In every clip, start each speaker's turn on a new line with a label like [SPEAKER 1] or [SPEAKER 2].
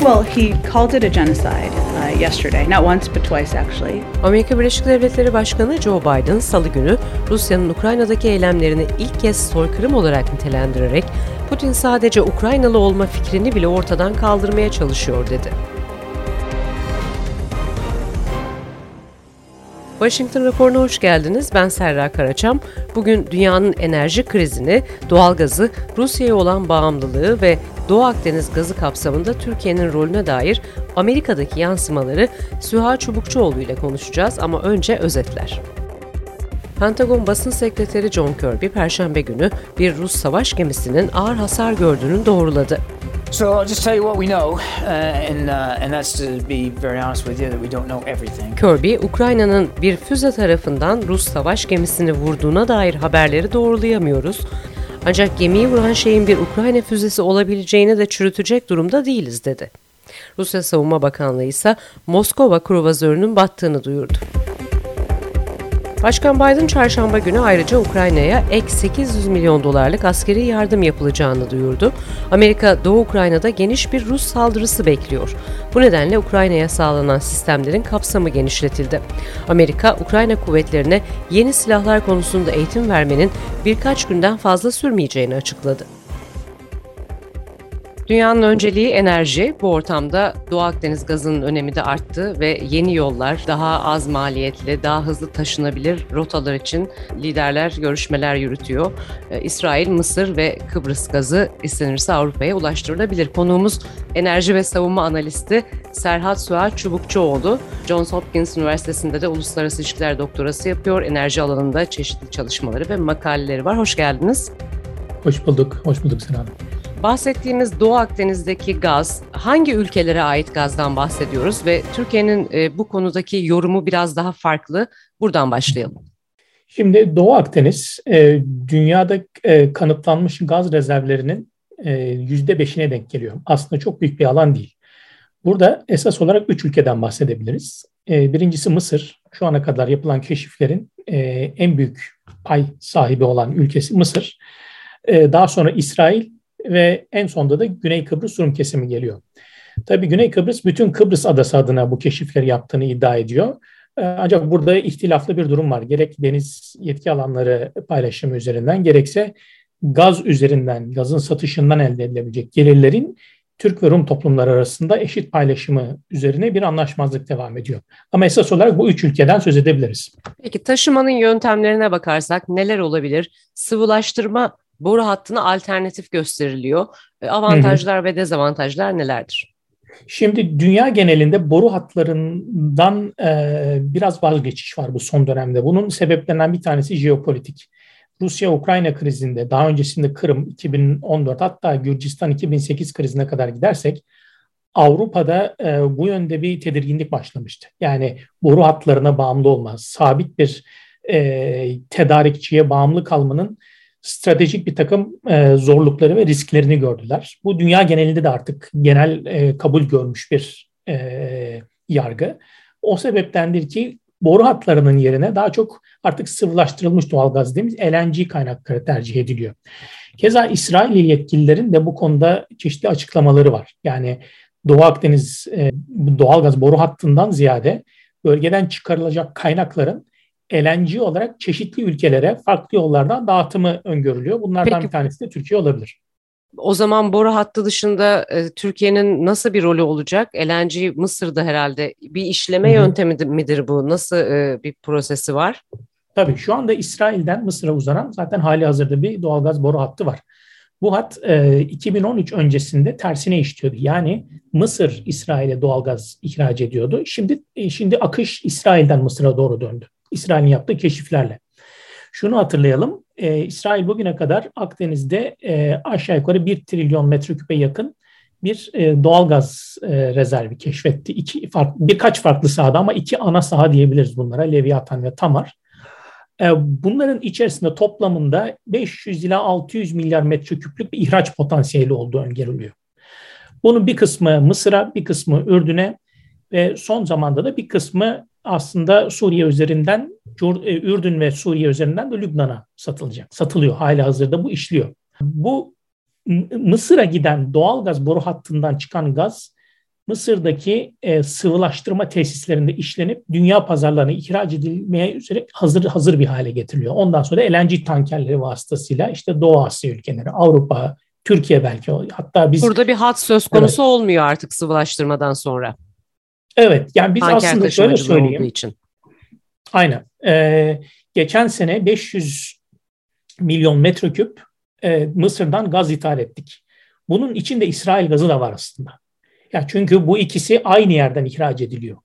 [SPEAKER 1] Well, he called it a genocide uh, yesterday, not once but twice actually.
[SPEAKER 2] Amerika Birleşik Devletleri Başkanı Joe Biden salı günü Rusya'nın Ukrayna'daki eylemlerini ilk kez soykırım olarak nitelendirerek Putin sadece Ukraynalı olma fikrini bile ortadan kaldırmaya çalışıyor dedi. Washington raporuna hoş geldiniz. Ben Serra Karaçam. Bugün dünyanın enerji krizini, doğalgazı, Rusya'ya olan bağımlılığı ve Doğu Akdeniz gazı kapsamında Türkiye'nin rolüne dair Amerika'daki yansımaları Süha Çubukçuoğlu ile konuşacağız ama önce özetler. Pentagon basın sekreteri John Kirby perşembe günü bir Rus savaş gemisinin ağır hasar gördüğünü doğruladı.
[SPEAKER 3] So I'll just tell you what we know, uh, and uh, and that's to be very honest with you that we don't know everything.
[SPEAKER 2] Kirby, Ukrayna'nın bir füze tarafından Rus savaş gemisini vurduğuna dair haberleri doğrulayamıyoruz. Ancak gemiyi vuran şeyin bir Ukrayna füzesi olabileceğini de çürütecek durumda değiliz dedi. Rusya Savunma Bakanlığı ise Moskova kruvazörünün battığını duyurdu. Başkan Biden çarşamba günü ayrıca Ukrayna'ya ek 800 milyon dolarlık askeri yardım yapılacağını duyurdu. Amerika Doğu Ukrayna'da geniş bir Rus saldırısı bekliyor. Bu nedenle Ukrayna'ya sağlanan sistemlerin kapsamı genişletildi. Amerika, Ukrayna kuvvetlerine yeni silahlar konusunda eğitim vermenin birkaç günden fazla sürmeyeceğini açıkladı. Dünyanın önceliği enerji. Bu ortamda Doğu Akdeniz gazının önemi de arttı ve yeni yollar, daha az maliyetli, daha hızlı taşınabilir rotalar için liderler görüşmeler yürütüyor. Ee, İsrail, Mısır ve Kıbrıs gazı istenirse Avrupa'ya ulaştırılabilir. Konuğumuz enerji ve savunma analisti Serhat Suat Çubukçuoğlu. Johns Hopkins Üniversitesi'nde de uluslararası ilişkiler doktorası yapıyor. Enerji alanında çeşitli çalışmaları ve makaleleri var. Hoş geldiniz.
[SPEAKER 4] Hoş bulduk. Hoş bulduk Sinan.
[SPEAKER 2] Bahsettiğimiz Doğu Akdeniz'deki gaz, hangi ülkelere ait gazdan bahsediyoruz ve Türkiye'nin e, bu konudaki yorumu biraz daha farklı. Buradan başlayalım.
[SPEAKER 4] Şimdi Doğu Akdeniz e, dünyada e, kanıtlanmış gaz rezervlerinin e, yüzde beşine denk geliyor. Aslında çok büyük bir alan değil. Burada esas olarak üç ülkeden bahsedebiliriz. Birincisi Mısır. Şu ana kadar yapılan keşiflerin en büyük pay sahibi olan ülkesi Mısır. Daha sonra İsrail ve en sonda da Güney Kıbrıs Rum kesimi geliyor. Tabii Güney Kıbrıs bütün Kıbrıs adası adına bu keşifleri yaptığını iddia ediyor. Ee, ancak burada ihtilaflı bir durum var. Gerek deniz yetki alanları paylaşımı üzerinden gerekse gaz üzerinden, gazın satışından elde edilebilecek gelirlerin Türk ve Rum toplumları arasında eşit paylaşımı üzerine bir anlaşmazlık devam ediyor. Ama esas olarak bu üç ülkeden söz edebiliriz.
[SPEAKER 2] Peki taşımanın yöntemlerine bakarsak neler olabilir? Sıvılaştırma boru hattına alternatif gösteriliyor. E, avantajlar hı hı. ve dezavantajlar nelerdir?
[SPEAKER 4] Şimdi dünya genelinde boru hatlarından e, biraz vazgeçiş var bu son dönemde. Bunun sebeplerinden bir tanesi jeopolitik. Rusya-Ukrayna krizinde, daha öncesinde Kırım 2014 hatta Gürcistan 2008 krizine kadar gidersek Avrupa'da e, bu yönde bir tedirginlik başlamıştı. Yani boru hatlarına bağımlı olma, sabit bir e, tedarikçiye bağımlı kalmanın stratejik bir takım e, zorlukları ve risklerini gördüler. Bu dünya genelinde de artık genel e, kabul görmüş bir e, yargı. O sebeptendir ki boru hatlarının yerine daha çok artık sıvılaştırılmış doğalgaz dediğimiz LNG kaynakları tercih ediliyor. Keza İsrail yetkililerin de bu konuda çeşitli açıklamaları var. Yani Doğu Akdeniz e, doğalgaz boru hattından ziyade bölgeden çıkarılacak kaynakların LNG olarak çeşitli ülkelere farklı yollardan dağıtımı öngörülüyor. Bunlardan Peki. bir tanesi de Türkiye olabilir.
[SPEAKER 2] O zaman boru hattı dışında e, Türkiye'nin nasıl bir rolü olacak? LNG Mısır'da herhalde bir işleme Hı-hı. yöntemi midir bu? Nasıl e, bir prosesi var?
[SPEAKER 4] Tabii şu anda İsrail'den Mısır'a uzanan zaten hali hazırda bir doğalgaz boru hattı var. Bu hat e, 2013 öncesinde tersine işliyordu. Yani Mısır İsrail'e doğalgaz ihraç ediyordu. Şimdi e, şimdi akış İsrail'den Mısır'a doğru döndü. İsrail'in yaptığı keşiflerle. Şunu hatırlayalım. E, İsrail bugüne kadar Akdeniz'de e, aşağı yukarı 1 trilyon metreküpe yakın bir e, doğalgaz e, rezervi keşfetti. İki fark, birkaç farklı sahada ama iki ana saha diyebiliriz bunlara. Leviathan ve Tamar. E, bunların içerisinde toplamında 500 ila 600 milyar metreküplük bir ihraç potansiyeli olduğu öngörülüyor. Bunun bir kısmı Mısır'a, bir kısmı Ürdün'e ve son zamanda da bir kısmı aslında Suriye üzerinden e, Ürdün ve Suriye üzerinden de Lübnan'a satılacak. Satılıyor. Hala hazırda bu işliyor. Bu Mısır'a giden doğal gaz boru hattından çıkan gaz Mısır'daki e, sıvılaştırma tesislerinde işlenip dünya pazarlarına ihraç edilmeye üzere hazır hazır bir hale getiriliyor. Ondan sonra LNG tankerleri vasıtasıyla işte Doğu Asya ülkeleri, Avrupa, Türkiye belki hatta biz
[SPEAKER 2] burada bir hat söz konusu evet. olmuyor artık sıvılaştırmadan sonra.
[SPEAKER 4] Evet, yani biz Tanker aslında şöyle söyleyeyim. Için. Aynen. Ee, geçen sene 500 milyon metreküp e, Mısır'dan gaz ithal ettik. Bunun içinde İsrail gazı da var aslında. Ya çünkü bu ikisi aynı yerden ihraç ediliyor.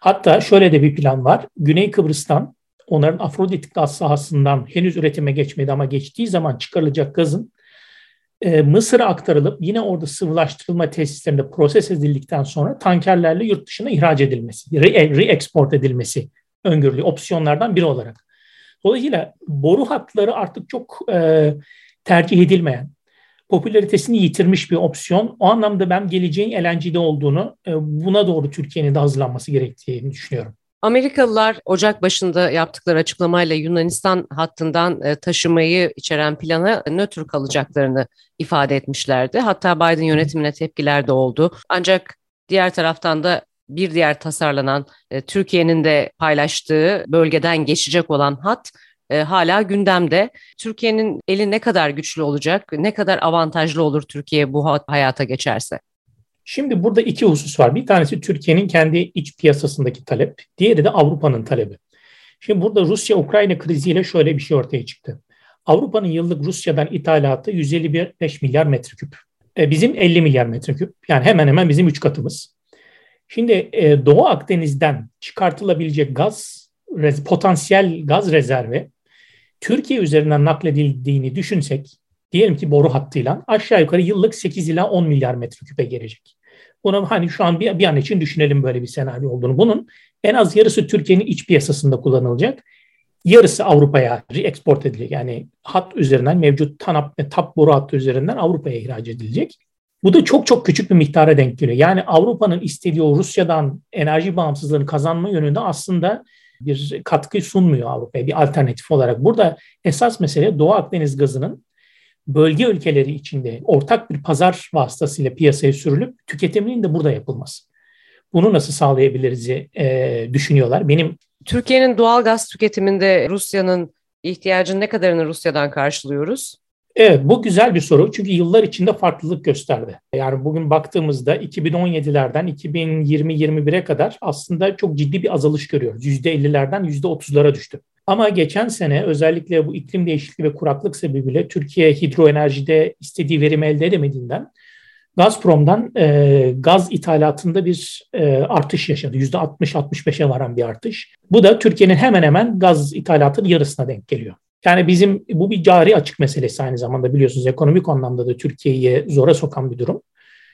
[SPEAKER 4] Hatta şöyle de bir plan var. Güney Kıbrıs'tan onların Afrodit gaz sahasından henüz üretime geçmedi ama geçtiği zaman çıkarılacak gazın e, Mısır'a aktarılıp yine orada sıvılaştırılma tesislerinde proses edildikten sonra tankerlerle yurt dışına ihraç edilmesi, re-export edilmesi öngörülüyor opsiyonlardan biri olarak. Dolayısıyla boru hatları artık çok e, tercih edilmeyen, popülaritesini yitirmiş bir opsiyon. O anlamda ben geleceğin LNG'de olduğunu, e, buna doğru Türkiye'nin de hazırlanması gerektiğini düşünüyorum.
[SPEAKER 2] Amerikalılar Ocak başında yaptıkları açıklamayla Yunanistan hattından e, taşımayı içeren plana nötr kalacaklarını ifade etmişlerdi. Hatta Biden yönetimine tepkiler de oldu. Ancak diğer taraftan da bir diğer tasarlanan e, Türkiye'nin de paylaştığı bölgeden geçecek olan hat e, hala gündemde. Türkiye'nin eli ne kadar güçlü olacak, ne kadar avantajlı olur Türkiye bu hayata geçerse?
[SPEAKER 4] Şimdi burada iki husus var. Bir tanesi Türkiye'nin kendi iç piyasasındaki talep, diğeri de Avrupa'nın talebi. Şimdi burada Rusya-Ukrayna kriziyle şöyle bir şey ortaya çıktı. Avrupa'nın yıllık Rusya'dan ithalatı 155 milyar metreküp. E, bizim 50 milyar metreküp. Yani hemen hemen bizim üç katımız. Şimdi e, Doğu Akdeniz'den çıkartılabilecek gaz, potansiyel gaz rezervi Türkiye üzerinden nakledildiğini düşünsek diyelim ki boru hattıyla aşağı yukarı yıllık 8 ila 10 milyar metreküpe gelecek. Bunu hani şu an bir, bir an için düşünelim böyle bir senaryo olduğunu. Bunun en az yarısı Türkiye'nin iç piyasasında kullanılacak. Yarısı Avrupa'ya re-export edilecek. Yani hat üzerinden mevcut TANAP ve TAP boru hattı üzerinden Avrupa'ya ihraç edilecek. Bu da çok çok küçük bir miktara denk geliyor. Yani Avrupa'nın istediği o Rusya'dan enerji bağımsızlığını kazanma yönünde aslında bir katkı sunmuyor Avrupa'ya bir alternatif olarak. Burada esas mesele Doğu Akdeniz gazının bölge ülkeleri içinde ortak bir pazar vasıtasıyla piyasaya sürülüp tüketiminin de burada yapılması. Bunu nasıl sağlayabiliriz e, düşünüyorlar. Benim
[SPEAKER 2] Türkiye'nin doğal gaz tüketiminde Rusya'nın ihtiyacını ne kadarını Rusya'dan karşılıyoruz?
[SPEAKER 4] Evet bu güzel bir soru çünkü yıllar içinde farklılık gösterdi. Yani bugün baktığımızda 2017'lerden 2020-21'e kadar aslında çok ciddi bir azalış görüyoruz. %50'lerden %30'lara düştü. Ama geçen sene özellikle bu iklim değişikliği ve kuraklık sebebiyle Türkiye hidroenerjide istediği verimi elde edemediğinden Gazprom'dan e, gaz ithalatında bir e, artış yaşadı. %60-65'e varan bir artış. Bu da Türkiye'nin hemen hemen gaz ithalatının yarısına denk geliyor. Yani bizim bu bir cari açık meselesi aynı zamanda biliyorsunuz ekonomik anlamda da Türkiye'yi zora sokan bir durum.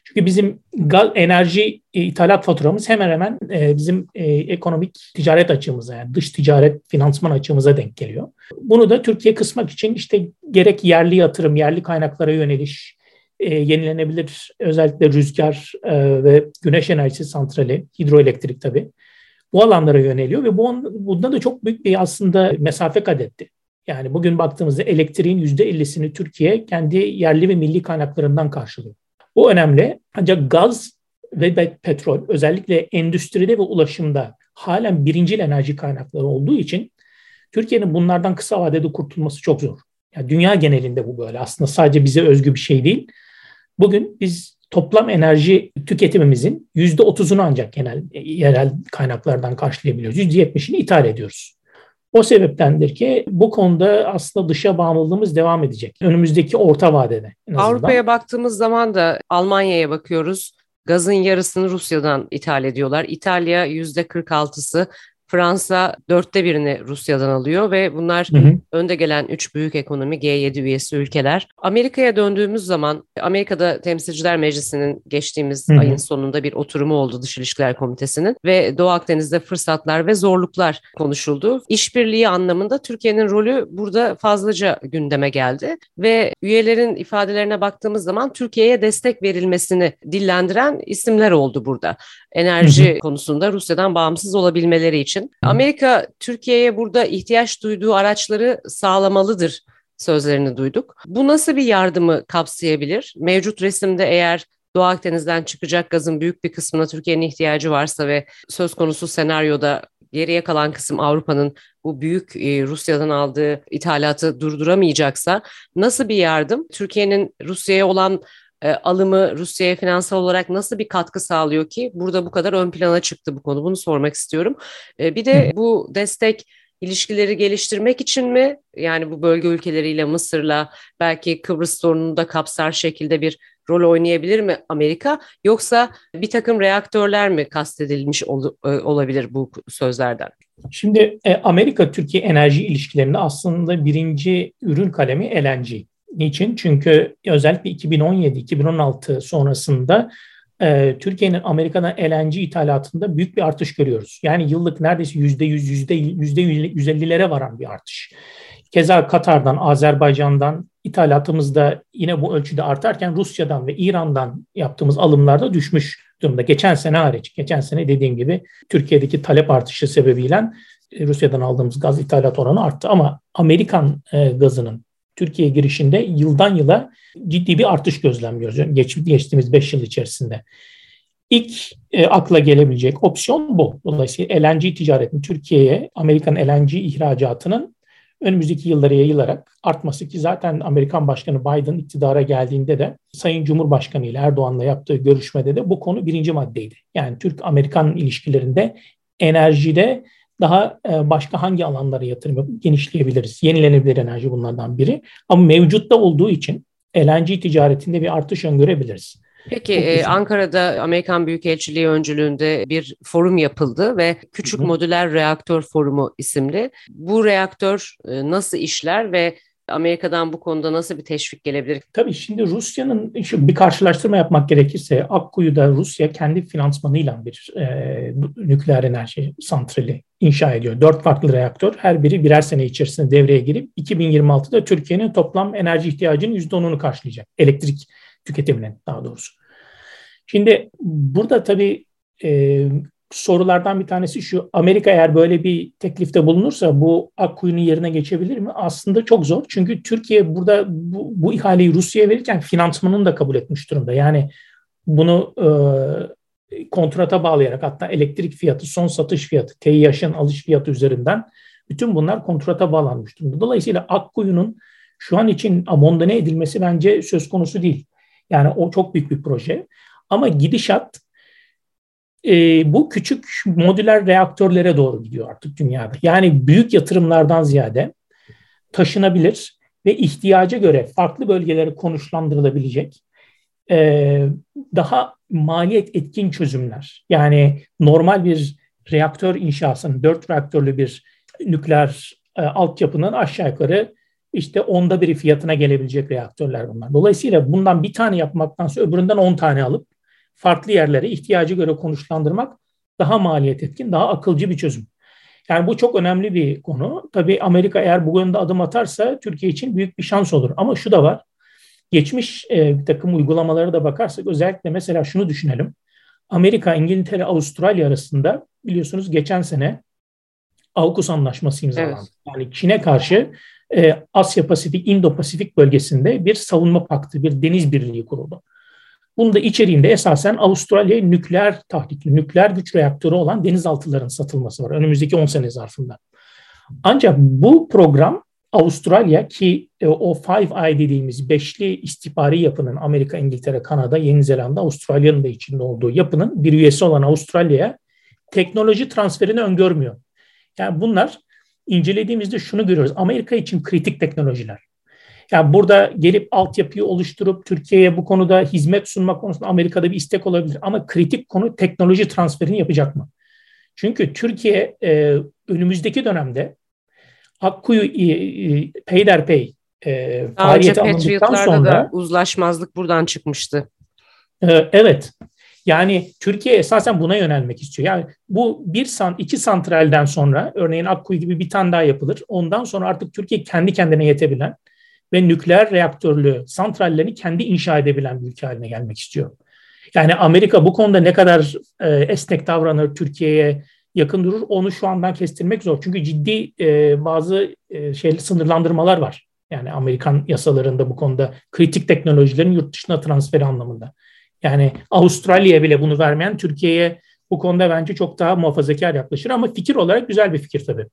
[SPEAKER 4] Çünkü bizim gaz, enerji e, ithalat faturamız hemen hemen e, bizim e, ekonomik ticaret açığımıza yani dış ticaret finansman açığımıza denk geliyor. Bunu da Türkiye kısmak için işte gerek yerli yatırım, yerli kaynaklara yöneliş, yenilenebilir özellikle rüzgar ve güneş enerjisi santrali, hidroelektrik tabii bu alanlara yöneliyor ve bu bunda da çok büyük bir aslında mesafe kat etti. Yani bugün baktığımızda elektriğin %50'sini Türkiye kendi yerli ve milli kaynaklarından karşılıyor. Bu önemli. Ancak gaz ve petrol özellikle endüstride ve ulaşımda halen birincil enerji kaynakları olduğu için Türkiye'nin bunlardan kısa vadede kurtulması çok zor. Yani dünya genelinde bu böyle. Aslında sadece bize özgü bir şey değil. Bugün biz toplam enerji tüketimimizin %30'unu ancak genel yerel kaynaklardan karşılayabiliyoruz. %70'ini ithal ediyoruz. O sebeptendir ki bu konuda aslında dışa bağımlılığımız devam edecek. Önümüzdeki orta vadede.
[SPEAKER 2] Avrupa'ya baktığımız zaman da Almanya'ya bakıyoruz. Gazın yarısını Rusya'dan ithal ediyorlar. İtalya %46'sı Fransa dörtte birini Rusya'dan alıyor ve bunlar hı hı. önde gelen üç büyük ekonomi G7 üyesi ülkeler. Amerika'ya döndüğümüz zaman Amerika'da Temsilciler Meclisi'nin geçtiğimiz hı hı. ayın sonunda bir oturumu oldu Dış İlişkiler Komitesi'nin ve Doğu Akdeniz'de fırsatlar ve zorluklar konuşuldu. İşbirliği anlamında Türkiye'nin rolü burada fazlaca gündeme geldi ve üyelerin ifadelerine baktığımız zaman Türkiye'ye destek verilmesini dillendiren isimler oldu burada. Enerji hı hı. konusunda Rusya'dan bağımsız olabilmeleri için için. Amerika Türkiye'ye burada ihtiyaç duyduğu araçları sağlamalıdır sözlerini duyduk. Bu nasıl bir yardımı kapsayabilir? Mevcut resimde eğer Doğu Akdeniz'den çıkacak gazın büyük bir kısmına Türkiye'nin ihtiyacı varsa ve söz konusu senaryoda geriye kalan kısım Avrupa'nın bu büyük e, Rusya'dan aldığı ithalatı durduramayacaksa nasıl bir yardım? Türkiye'nin Rusya'ya olan e, alımı Rusya'ya finansal olarak nasıl bir katkı sağlıyor ki burada bu kadar ön plana çıktı bu konu? Bunu sormak istiyorum. E, bir de bu destek ilişkileri geliştirmek için mi? Yani bu bölge ülkeleriyle Mısır'la belki Kıbrıs sorununu da kapsar şekilde bir rol oynayabilir mi Amerika? Yoksa bir takım reaktörler mi kastedilmiş ol, e, olabilir bu sözlerden?
[SPEAKER 4] Şimdi e, Amerika-Türkiye enerji ilişkilerinde aslında birinci ürün kalemi LNG. Niçin? Çünkü özellikle 2017-2016 sonrasında e, Türkiye'nin Amerika'dan LNG ithalatında büyük bir artış görüyoruz. Yani yıllık neredeyse yüzde yüz, yüzde yüzde yüz ellilere varan bir artış. Keza Katar'dan, Azerbaycan'dan ithalatımız da yine bu ölçüde artarken Rusya'dan ve İran'dan yaptığımız alımlarda düşmüş durumda. Geçen sene hariç, geçen sene dediğim gibi Türkiye'deki talep artışı sebebiyle e, Rusya'dan aldığımız gaz ithalat oranı arttı ama Amerikan e, gazının Türkiye girişinde yıldan yıla ciddi bir artış gözlemliyoruz. Geç, geçtiğimiz 5 yıl içerisinde. İlk e, akla gelebilecek opsiyon bu. Dolayısıyla LNG ticaretinin Türkiye'ye Amerikan LNG ihracatının önümüzdeki yıllara yayılarak artması ki zaten Amerikan Başkanı Biden iktidara geldiğinde de Sayın Cumhurbaşkanı ile Erdoğan'la yaptığı görüşmede de bu konu birinci maddeydi. Yani Türk-Amerikan ilişkilerinde enerjide daha e, başka hangi alanlara yatırım genişleyebiliriz? Yenilenebilir enerji bunlardan biri. Ama mevcutta olduğu için LNG ticaretinde bir artış öngörebiliriz.
[SPEAKER 2] Peki e, Ankara'da Amerikan Büyükelçiliği öncülüğünde bir forum yapıldı ve Küçük Hı-hı. Modüler Reaktör Forumu isimli. Bu reaktör e, nasıl işler ve Amerika'dan bu konuda nasıl bir teşvik gelebilir?
[SPEAKER 4] Tabii şimdi Rusya'nın şu bir karşılaştırma yapmak gerekirse Akkuyu'da Rusya kendi finansmanıyla bir e, nükleer enerji santrali inşa ediyor. Dört farklı reaktör her biri birer sene içerisinde devreye girip 2026'da Türkiye'nin toplam enerji ihtiyacının %10'unu karşılayacak. Elektrik tüketiminin daha doğrusu. Şimdi burada tabii e, sorulardan bir tanesi şu. Amerika eğer böyle bir teklifte bulunursa bu Akkuyu'nun yerine geçebilir mi? Aslında çok zor. Çünkü Türkiye burada bu, bu ihaleyi Rusya'ya verirken finansmanını da kabul etmiş durumda. Yani bunu e, kontrata bağlayarak hatta elektrik fiyatı, son satış fiyatı, TİH'ın alış fiyatı üzerinden bütün bunlar kontrata bağlanmış durumda. Dolayısıyla Akkuyu'nun şu an için abondone edilmesi bence söz konusu değil. Yani o çok büyük bir proje. Ama gidişat e, bu küçük modüler reaktörlere doğru gidiyor artık dünyada. Yani büyük yatırımlardan ziyade taşınabilir ve ihtiyaca göre farklı bölgelere konuşlandırılabilecek e, daha maliyet etkin çözümler. Yani normal bir reaktör inşasının, dört reaktörlü bir nükleer e, altyapının aşağı yukarı işte onda biri fiyatına gelebilecek reaktörler bunlar. Dolayısıyla bundan bir tane yapmaktansa öbüründen on tane alıp farklı yerlere ihtiyacı göre konuşlandırmak daha maliyet etkin, daha akılcı bir çözüm. Yani bu çok önemli bir konu. Tabii Amerika eğer bu yönde adım atarsa Türkiye için büyük bir şans olur. Ama şu da var. Geçmiş e, bir takım uygulamalara da bakarsak özellikle mesela şunu düşünelim. Amerika, İngiltere, Avustralya arasında biliyorsunuz geçen sene AUKUS anlaşması imzalandı. Evet. Yani Çin'e karşı e, Asya Pasifik, İndo Pasifik bölgesinde bir savunma paktı, bir deniz birliği kuruldu. Bunun da içeriğinde esasen Avustralya'ya nükleer tahrikli, nükleer güç reaktörü olan denizaltıların satılması var önümüzdeki 10 sene zarfında. Ancak bu program Avustralya ki e, o Five Eye dediğimiz beşli istihbari yapının Amerika, İngiltere, Kanada, Yeni Zelanda, Avustralya'nın da içinde olduğu yapının bir üyesi olan Avustralya'ya teknoloji transferini öngörmüyor. Yani bunlar incelediğimizde şunu görüyoruz. Amerika için kritik teknolojiler. Yani burada gelip altyapıyı oluşturup Türkiye'ye bu konuda hizmet sunma konusunda Amerika'da bir istek olabilir. Ama kritik konu teknoloji transferini yapacak mı? Çünkü Türkiye e, önümüzdeki dönemde Akkuyu e, e, peyderpey e, faaliyeti alındıktan sonra
[SPEAKER 2] da uzlaşmazlık buradan çıkmıştı.
[SPEAKER 4] E, evet. Yani Türkiye esasen buna yönelmek istiyor. Yani bu bir san, iki santralden sonra örneğin Akkuyu gibi bir tane daha yapılır. Ondan sonra artık Türkiye kendi kendine yetebilen ve nükleer reaktörlü santrallerini kendi inşa edebilen bir ülke haline gelmek istiyor. Yani Amerika bu konuda ne kadar e, esnek davranır, Türkiye'ye yakın durur onu şu andan kestirmek zor. Çünkü ciddi e, bazı e, şey sınırlandırmalar var. Yani Amerikan yasalarında bu konuda kritik teknolojilerin yurt dışına transferi anlamında. Yani Avustralya bile bunu vermeyen Türkiye'ye bu konuda bence çok daha muhafazakar yaklaşır ama fikir olarak güzel bir fikir tabii.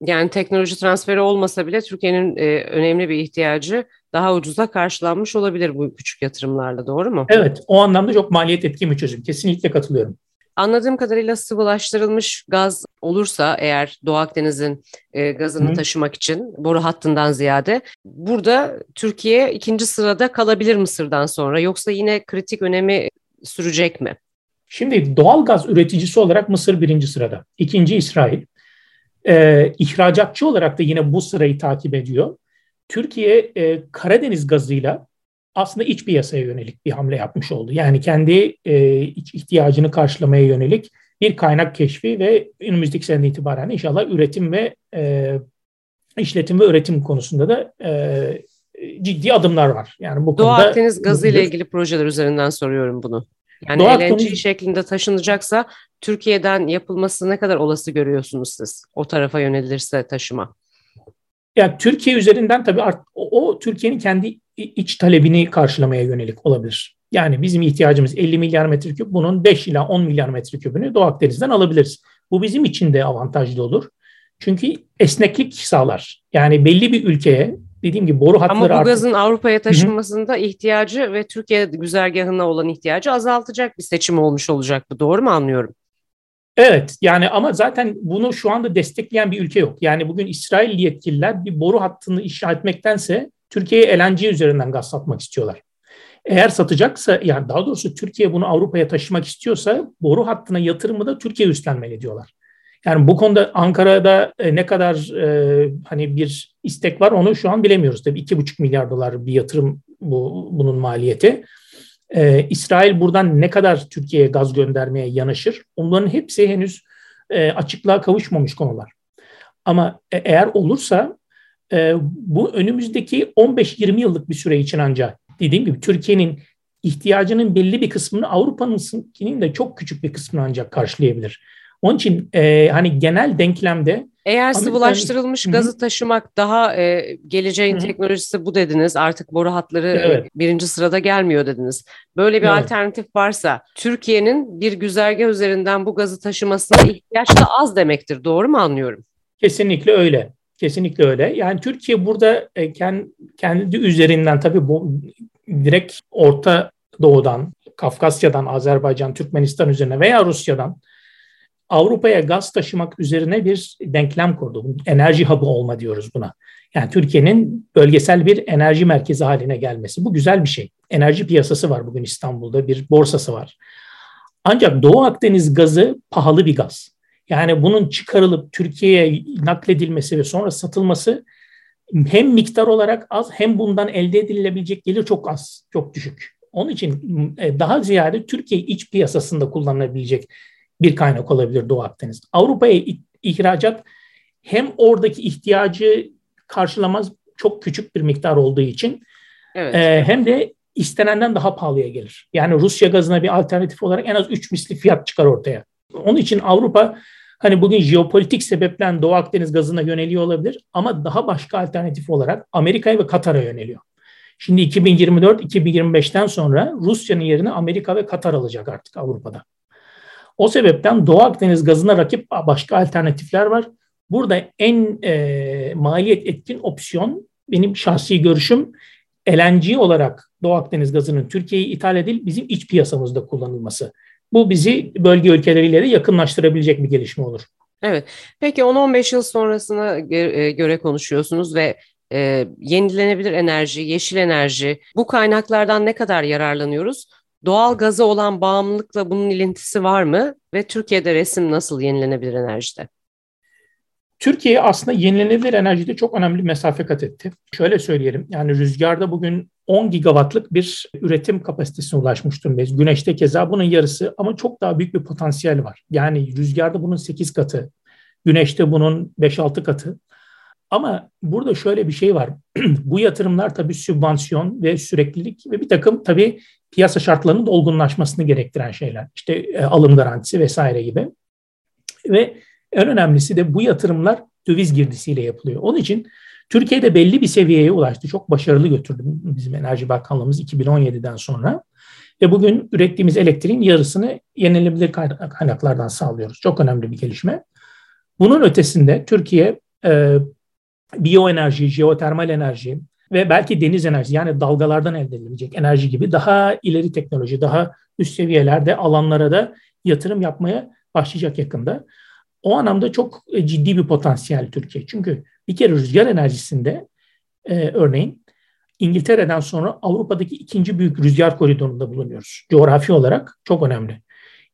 [SPEAKER 2] Yani teknoloji transferi olmasa bile Türkiye'nin e, önemli bir ihtiyacı daha ucuza karşılanmış olabilir bu küçük yatırımlarla doğru mu?
[SPEAKER 4] Evet o anlamda çok maliyet etkin bir çözüm. Kesinlikle katılıyorum.
[SPEAKER 2] Anladığım kadarıyla sıvılaştırılmış gaz olursa eğer Doğu Akdeniz'in e, gazını Hı. taşımak için boru hattından ziyade burada Türkiye ikinci sırada kalabilir Mısır'dan sonra yoksa yine kritik önemi sürecek mi?
[SPEAKER 4] Şimdi doğal gaz üreticisi olarak Mısır birinci sırada. İkinci İsrail. Ee, ihracatçı olarak da yine bu sırayı takip ediyor. Türkiye e, Karadeniz gazıyla aslında iç piyasaya yönelik bir hamle yapmış oldu. Yani kendi e, iç ihtiyacını karşılamaya yönelik bir kaynak keşfi ve önümüzdeki sene itibaren inşallah üretim ve e, işletim ve üretim konusunda da e, ciddi adımlar var. Yani bu
[SPEAKER 2] Doğu konuda Akdeniz gazı ile ilgili projeler üzerinden soruyorum bunu. Yani Doğu LNG Akdeniz... şeklinde taşınacaksa Türkiye'den yapılması ne kadar olası görüyorsunuz siz? O tarafa yönelirse taşıma.
[SPEAKER 4] Yani Türkiye üzerinden tabii art, o, o Türkiye'nin kendi iç talebini karşılamaya yönelik olabilir. Yani bizim ihtiyacımız 50 milyar metreküp bunun 5 ila 10 milyar metreküpünü Doğu Akdeniz'den alabiliriz. Bu bizim için de avantajlı olur. Çünkü esneklik sağlar. Yani belli bir ülkeye dediğim gibi boru hatları
[SPEAKER 2] Ama bu gazın artık... Avrupa'ya taşınmasında Hı-hı. ihtiyacı ve Türkiye güzergahına olan ihtiyacı azaltacak bir seçim olmuş olacak bu. Doğru mu anlıyorum?
[SPEAKER 4] Evet yani ama zaten bunu şu anda destekleyen bir ülke yok. Yani bugün İsrail yetkililer bir boru hattını inşa etmektense Türkiye'ye LNG üzerinden gaz satmak istiyorlar. Eğer satacaksa yani daha doğrusu Türkiye bunu Avrupa'ya taşımak istiyorsa boru hattına yatırımı da Türkiye üstlenmeli diyorlar. Yani bu konuda Ankara'da e, ne kadar e, hani bir istek var onu şu an bilemiyoruz. Tabii iki buçuk milyar dolar bir yatırım bu bunun maliyeti. Ee, İsrail buradan ne kadar Türkiye'ye gaz göndermeye yanaşır? Onların hepsi henüz e, açıklığa kavuşmamış konular. Ama e, eğer olursa e, bu önümüzdeki 15-20 yıllık bir süre için ancak dediğim gibi Türkiye'nin ihtiyacının belli bir kısmını Avrupa'nın de çok küçük bir kısmını ancak karşılayabilir. Onun için e, hani genel denklemde
[SPEAKER 2] eğer sıvılaştırılmış hı. gazı taşımak daha e, geleceğin hı. teknolojisi bu dediniz. Artık boru hatları evet. birinci sırada gelmiyor dediniz. Böyle bir evet. alternatif varsa Türkiye'nin bir güzergah üzerinden bu gazı taşımasına ihtiyaç da az demektir. Doğru mu anlıyorum?
[SPEAKER 4] Kesinlikle öyle. Kesinlikle öyle. Yani Türkiye burada e, kendi üzerinden tabii bu direkt Orta Doğu'dan, Kafkasya'dan, Azerbaycan, Türkmenistan üzerine veya Rusya'dan Avrupa'ya gaz taşımak üzerine bir denklem kurdu. Enerji hub'ı olma diyoruz buna. Yani Türkiye'nin bölgesel bir enerji merkezi haline gelmesi. Bu güzel bir şey. Enerji piyasası var bugün İstanbul'da, bir borsası var. Ancak Doğu Akdeniz gazı pahalı bir gaz. Yani bunun çıkarılıp Türkiye'ye nakledilmesi ve sonra satılması hem miktar olarak az hem bundan elde edilebilecek gelir çok az, çok düşük. Onun için e, daha ziyade Türkiye iç piyasasında kullanılabilecek bir kaynak olabilir Doğu Akdeniz. Avrupa'ya ihracat hem oradaki ihtiyacı karşılamaz çok küçük bir miktar olduğu için evet. e, hem de istenenden daha pahalıya gelir. Yani Rusya gazına bir alternatif olarak en az 3 misli fiyat çıkar ortaya. Onun için Avrupa hani bugün jeopolitik sebepten Doğu Akdeniz gazına yöneliyor olabilir ama daha başka alternatif olarak Amerika'ya ve Katar'a yöneliyor. Şimdi 2024-2025'ten sonra Rusya'nın yerine Amerika ve Katar alacak artık Avrupa'da. O sebepten Doğu Akdeniz gazına rakip başka alternatifler var. Burada en e, maliyet etkin opsiyon benim şahsi görüşüm LNG olarak Doğu Akdeniz gazının Türkiye'ye ithal edil bizim iç piyasamızda kullanılması. Bu bizi bölge ülkeleriyle de yakınlaştırabilecek bir gelişme olur.
[SPEAKER 2] Evet. Peki 10-15 yıl sonrasına e, göre konuşuyorsunuz ve e, yenilenebilir enerji, yeşil enerji bu kaynaklardan ne kadar yararlanıyoruz? Doğal gaza olan bağımlılıkla bunun ilintisi var mı? Ve Türkiye'de resim nasıl yenilenebilir enerjide?
[SPEAKER 4] Türkiye aslında yenilenebilir enerjide çok önemli mesafe kat etti. Şöyle söyleyelim, yani rüzgarda bugün 10 gigawattlık bir üretim kapasitesine ulaşmış durumdayız. Güneşte keza bunun yarısı ama çok daha büyük bir potansiyel var. Yani rüzgarda bunun 8 katı, güneşte bunun 5-6 katı. Ama burada şöyle bir şey var. Bu yatırımlar tabii sübvansiyon ve süreklilik ve bir takım tabii piyasa şartlarının olgunlaşmasını gerektiren şeyler. İşte e, alım garantisi vesaire gibi. Ve en önemlisi de bu yatırımlar döviz girdisiyle yapılıyor. Onun için Türkiye'de belli bir seviyeye ulaştı. Çok başarılı götürdü bizim Enerji Bakanlığımız 2017'den sonra. Ve bugün ürettiğimiz elektriğin yarısını yenilenebilir kaynaklardan sağlıyoruz. Çok önemli bir gelişme. Bunun ötesinde Türkiye e, biyoenerji, jeotermal enerji ve belki deniz enerjisi yani dalgalardan elde edilecek enerji gibi daha ileri teknoloji, daha üst seviyelerde alanlara da yatırım yapmaya başlayacak yakında. O anlamda çok e, ciddi bir potansiyel Türkiye. Çünkü bir kere rüzgar enerjisinde e, örneğin İngiltere'den sonra Avrupa'daki ikinci büyük rüzgar koridorunda bulunuyoruz. Coğrafi olarak çok önemli.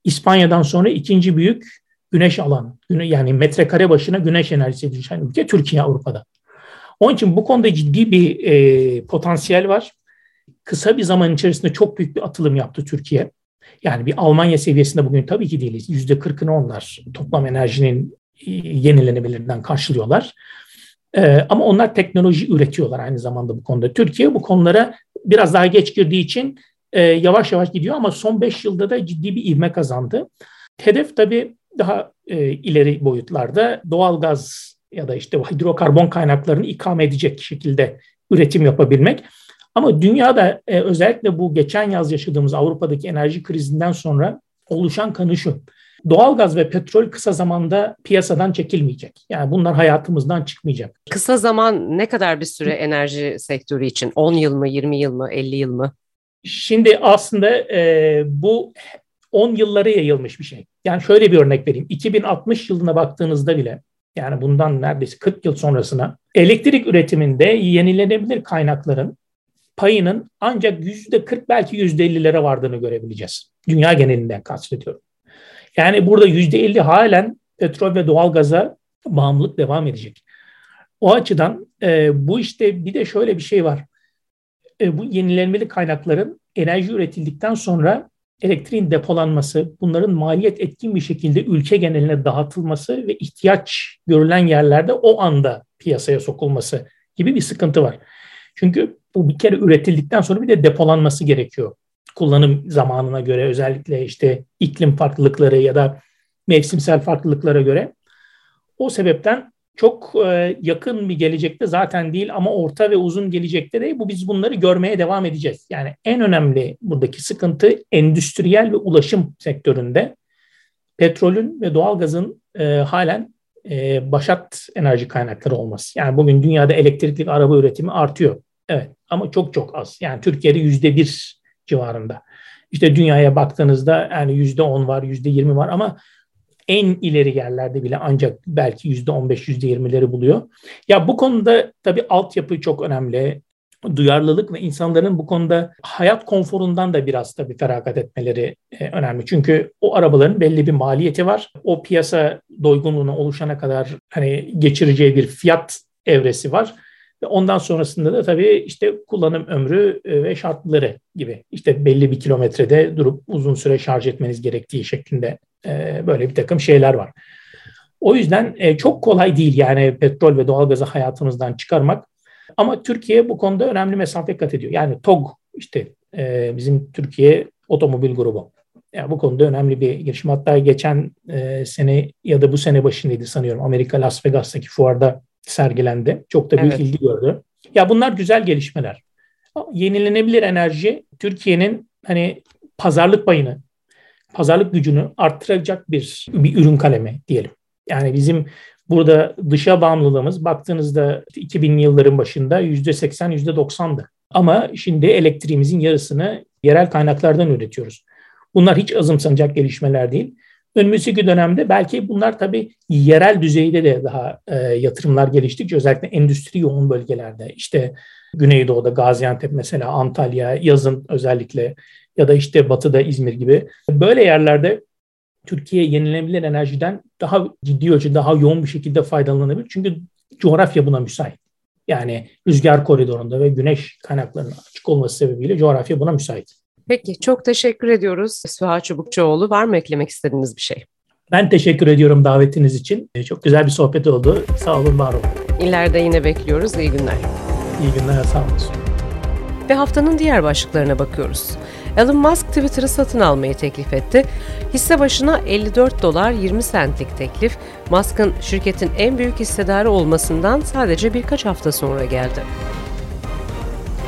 [SPEAKER 4] İspanya'dan sonra ikinci büyük güneş alanı. Yani metrekare başına güneş enerjisi düşen ülke Türkiye Avrupa'da. Onun için bu konuda ciddi bir e, potansiyel var. Kısa bir zaman içerisinde çok büyük bir atılım yaptı Türkiye. Yani bir Almanya seviyesinde bugün tabii ki değiliz. Yüzde kırkını onlar toplam enerjinin e, yenilenebilirden karşılıyorlar. Ee, ama onlar teknoloji üretiyorlar aynı zamanda bu konuda. Türkiye bu konulara biraz daha geç girdiği için e, yavaş yavaş gidiyor ama son 5 yılda da ciddi bir ivme kazandı. Hedef tabii daha e, ileri boyutlarda doğal gaz ya da işte hidrokarbon kaynaklarını ikame edecek şekilde üretim yapabilmek. Ama dünyada e, özellikle bu geçen yaz yaşadığımız Avrupa'daki enerji krizinden sonra oluşan kanı şu. Doğalgaz ve petrol kısa zamanda piyasadan çekilmeyecek. Yani bunlar hayatımızdan çıkmayacak.
[SPEAKER 2] Kısa zaman ne kadar bir süre enerji sektörü için? 10 yıl mı, 20 yıl mı, 50 yıl mı?
[SPEAKER 4] Şimdi aslında e, bu 10 yıllara yayılmış bir şey. Yani şöyle bir örnek vereyim. 2060 yılına baktığınızda bile yani bundan neredeyse 40 yıl sonrasına elektrik üretiminde yenilenebilir kaynakların payının ancak %40 belki %50'lere vardığını görebileceğiz. Dünya genelinden kastediyorum. Yani burada %50 halen petrol ve doğalgaza bağımlılık devam edecek. O açıdan e, bu işte bir de şöyle bir şey var. E, bu yenilenebilir kaynakların enerji üretildikten sonra elektriğin depolanması, bunların maliyet etkin bir şekilde ülke geneline dağıtılması ve ihtiyaç görülen yerlerde o anda piyasaya sokulması gibi bir sıkıntı var. Çünkü bu bir kere üretildikten sonra bir de depolanması gerekiyor. Kullanım zamanına göre özellikle işte iklim farklılıkları ya da mevsimsel farklılıklara göre. O sebepten çok e, yakın bir gelecekte zaten değil ama orta ve uzun gelecekte de bu biz bunları görmeye devam edeceğiz. Yani en önemli buradaki sıkıntı endüstriyel ve ulaşım sektöründe petrolün ve doğalgazın e, halen e, başat enerji kaynakları olması. Yani bugün dünyada elektrikli araba üretimi artıyor. Evet ama çok çok az. Yani Türkiye'de yüzde bir civarında. İşte dünyaya baktığınızda yani yüzde on var, yüzde yirmi var ama en ileri yerlerde bile ancak belki yüzde on beş, yüzde yirmileri buluyor. Ya bu konuda tabii altyapı çok önemli. Duyarlılık ve insanların bu konuda hayat konforundan da biraz tabii feragat etmeleri e, önemli. Çünkü o arabaların belli bir maliyeti var. O piyasa doygunluğuna oluşana kadar hani geçireceği bir fiyat evresi var. Ve ondan sonrasında da tabii işte kullanım ömrü e, ve şartları gibi işte belli bir kilometrede durup uzun süre şarj etmeniz gerektiği şeklinde e, böyle bir takım şeyler var. O yüzden e, çok kolay değil yani petrol ve doğalgazı hayatımızdan çıkarmak. Ama Türkiye bu konuda önemli mesafe kat ediyor. Yani TOG işte bizim Türkiye otomobil grubu. Yani bu konuda önemli bir girişim. Hatta geçen sene ya da bu sene başındaydı sanıyorum. Amerika Las Vegas'taki fuarda sergilendi. Çok da büyük evet. ilgi gördü. Ya bunlar güzel gelişmeler. Yenilenebilir enerji Türkiye'nin hani pazarlık payını, pazarlık gücünü arttıracak bir bir ürün kalemi diyelim. Yani bizim burada dışa bağımlılığımız baktığınızda 2000'li yılların başında %80, %90'dı. Ama şimdi elektriğimizin yarısını yerel kaynaklardan üretiyoruz. Bunlar hiç azımsanacak gelişmeler değil. Önümüzdeki dönemde belki bunlar tabii yerel düzeyde de daha e, yatırımlar geliştikçe özellikle endüstri yoğun bölgelerde işte Güneydoğu'da Gaziantep mesela Antalya yazın özellikle ya da işte batıda İzmir gibi böyle yerlerde Türkiye yenilenebilir enerjiden daha ciddi ölçüde daha yoğun bir şekilde faydalanabilir. Çünkü coğrafya buna müsait. Yani rüzgar koridorunda ve güneş kaynaklarının açık olması sebebiyle coğrafya buna müsait.
[SPEAKER 2] Peki çok teşekkür ediyoruz Süha Çubukçuoğlu. Var mı eklemek istediğiniz bir şey?
[SPEAKER 4] Ben teşekkür ediyorum davetiniz için. Çok güzel bir sohbet oldu. Sağ olun, var olun.
[SPEAKER 2] İleride yine bekliyoruz. İyi günler.
[SPEAKER 4] İyi günler, sağ olun.
[SPEAKER 2] Ve haftanın diğer başlıklarına bakıyoruz. Elon Musk Twitter'ı satın almayı teklif etti. Hisse başına 54 dolar 20 centlik teklif, Musk'ın şirketin en büyük hissedarı olmasından sadece birkaç hafta sonra geldi.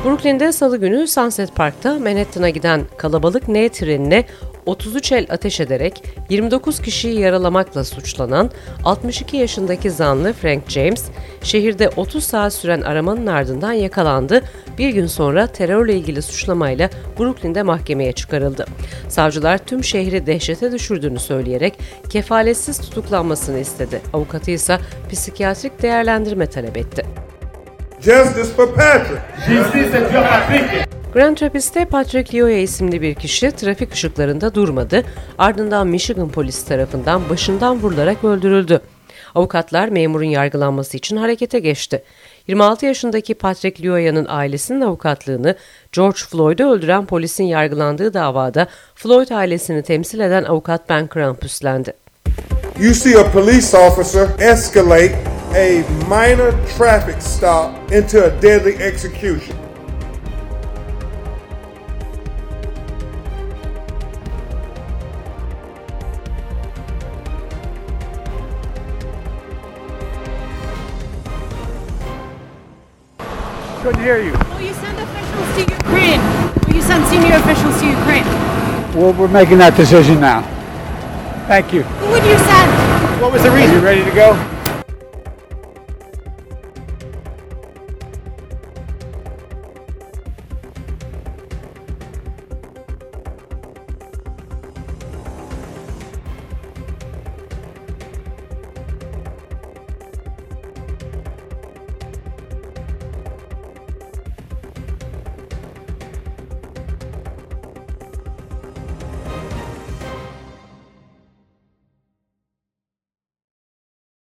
[SPEAKER 2] Brooklyn'de salı günü Sunset Park'ta Manhattan'a giden kalabalık N trenine 33 el ateş ederek 29 kişiyi yaralamakla suçlanan 62 yaşındaki zanlı Frank James, şehirde 30 saat süren aramanın ardından yakalandı. Bir gün sonra terörle ilgili suçlamayla Brooklyn'de mahkemeye çıkarıldı. Savcılar tüm şehri dehşete düşürdüğünü söyleyerek kefaletsiz tutuklanmasını istedi. Avukatı ise psikiyatrik değerlendirme talep etti.
[SPEAKER 5] Justice for Patrick.
[SPEAKER 2] Grand Rapids'te Patrick Lyoya isimli bir kişi trafik ışıklarında durmadı. Ardından Michigan polisi tarafından başından vurularak öldürüldü. Avukatlar memurun yargılanması için harekete geçti. 26 yaşındaki Patrick Lyoya'nın ailesinin avukatlığını George Floyd'u öldüren polisin yargılandığı davada Floyd ailesini temsil eden avukat Ben Crump üstlendi.
[SPEAKER 5] You see a police officer escalate a minor traffic stop into a deadly execution.
[SPEAKER 6] Couldn't hear you.
[SPEAKER 7] Will you send officials to Ukraine? Will you send senior officials to Ukraine?
[SPEAKER 6] Well, we're making that decision now. Thank you.
[SPEAKER 7] Who would you send?
[SPEAKER 6] What was the reason? Are you ready to go?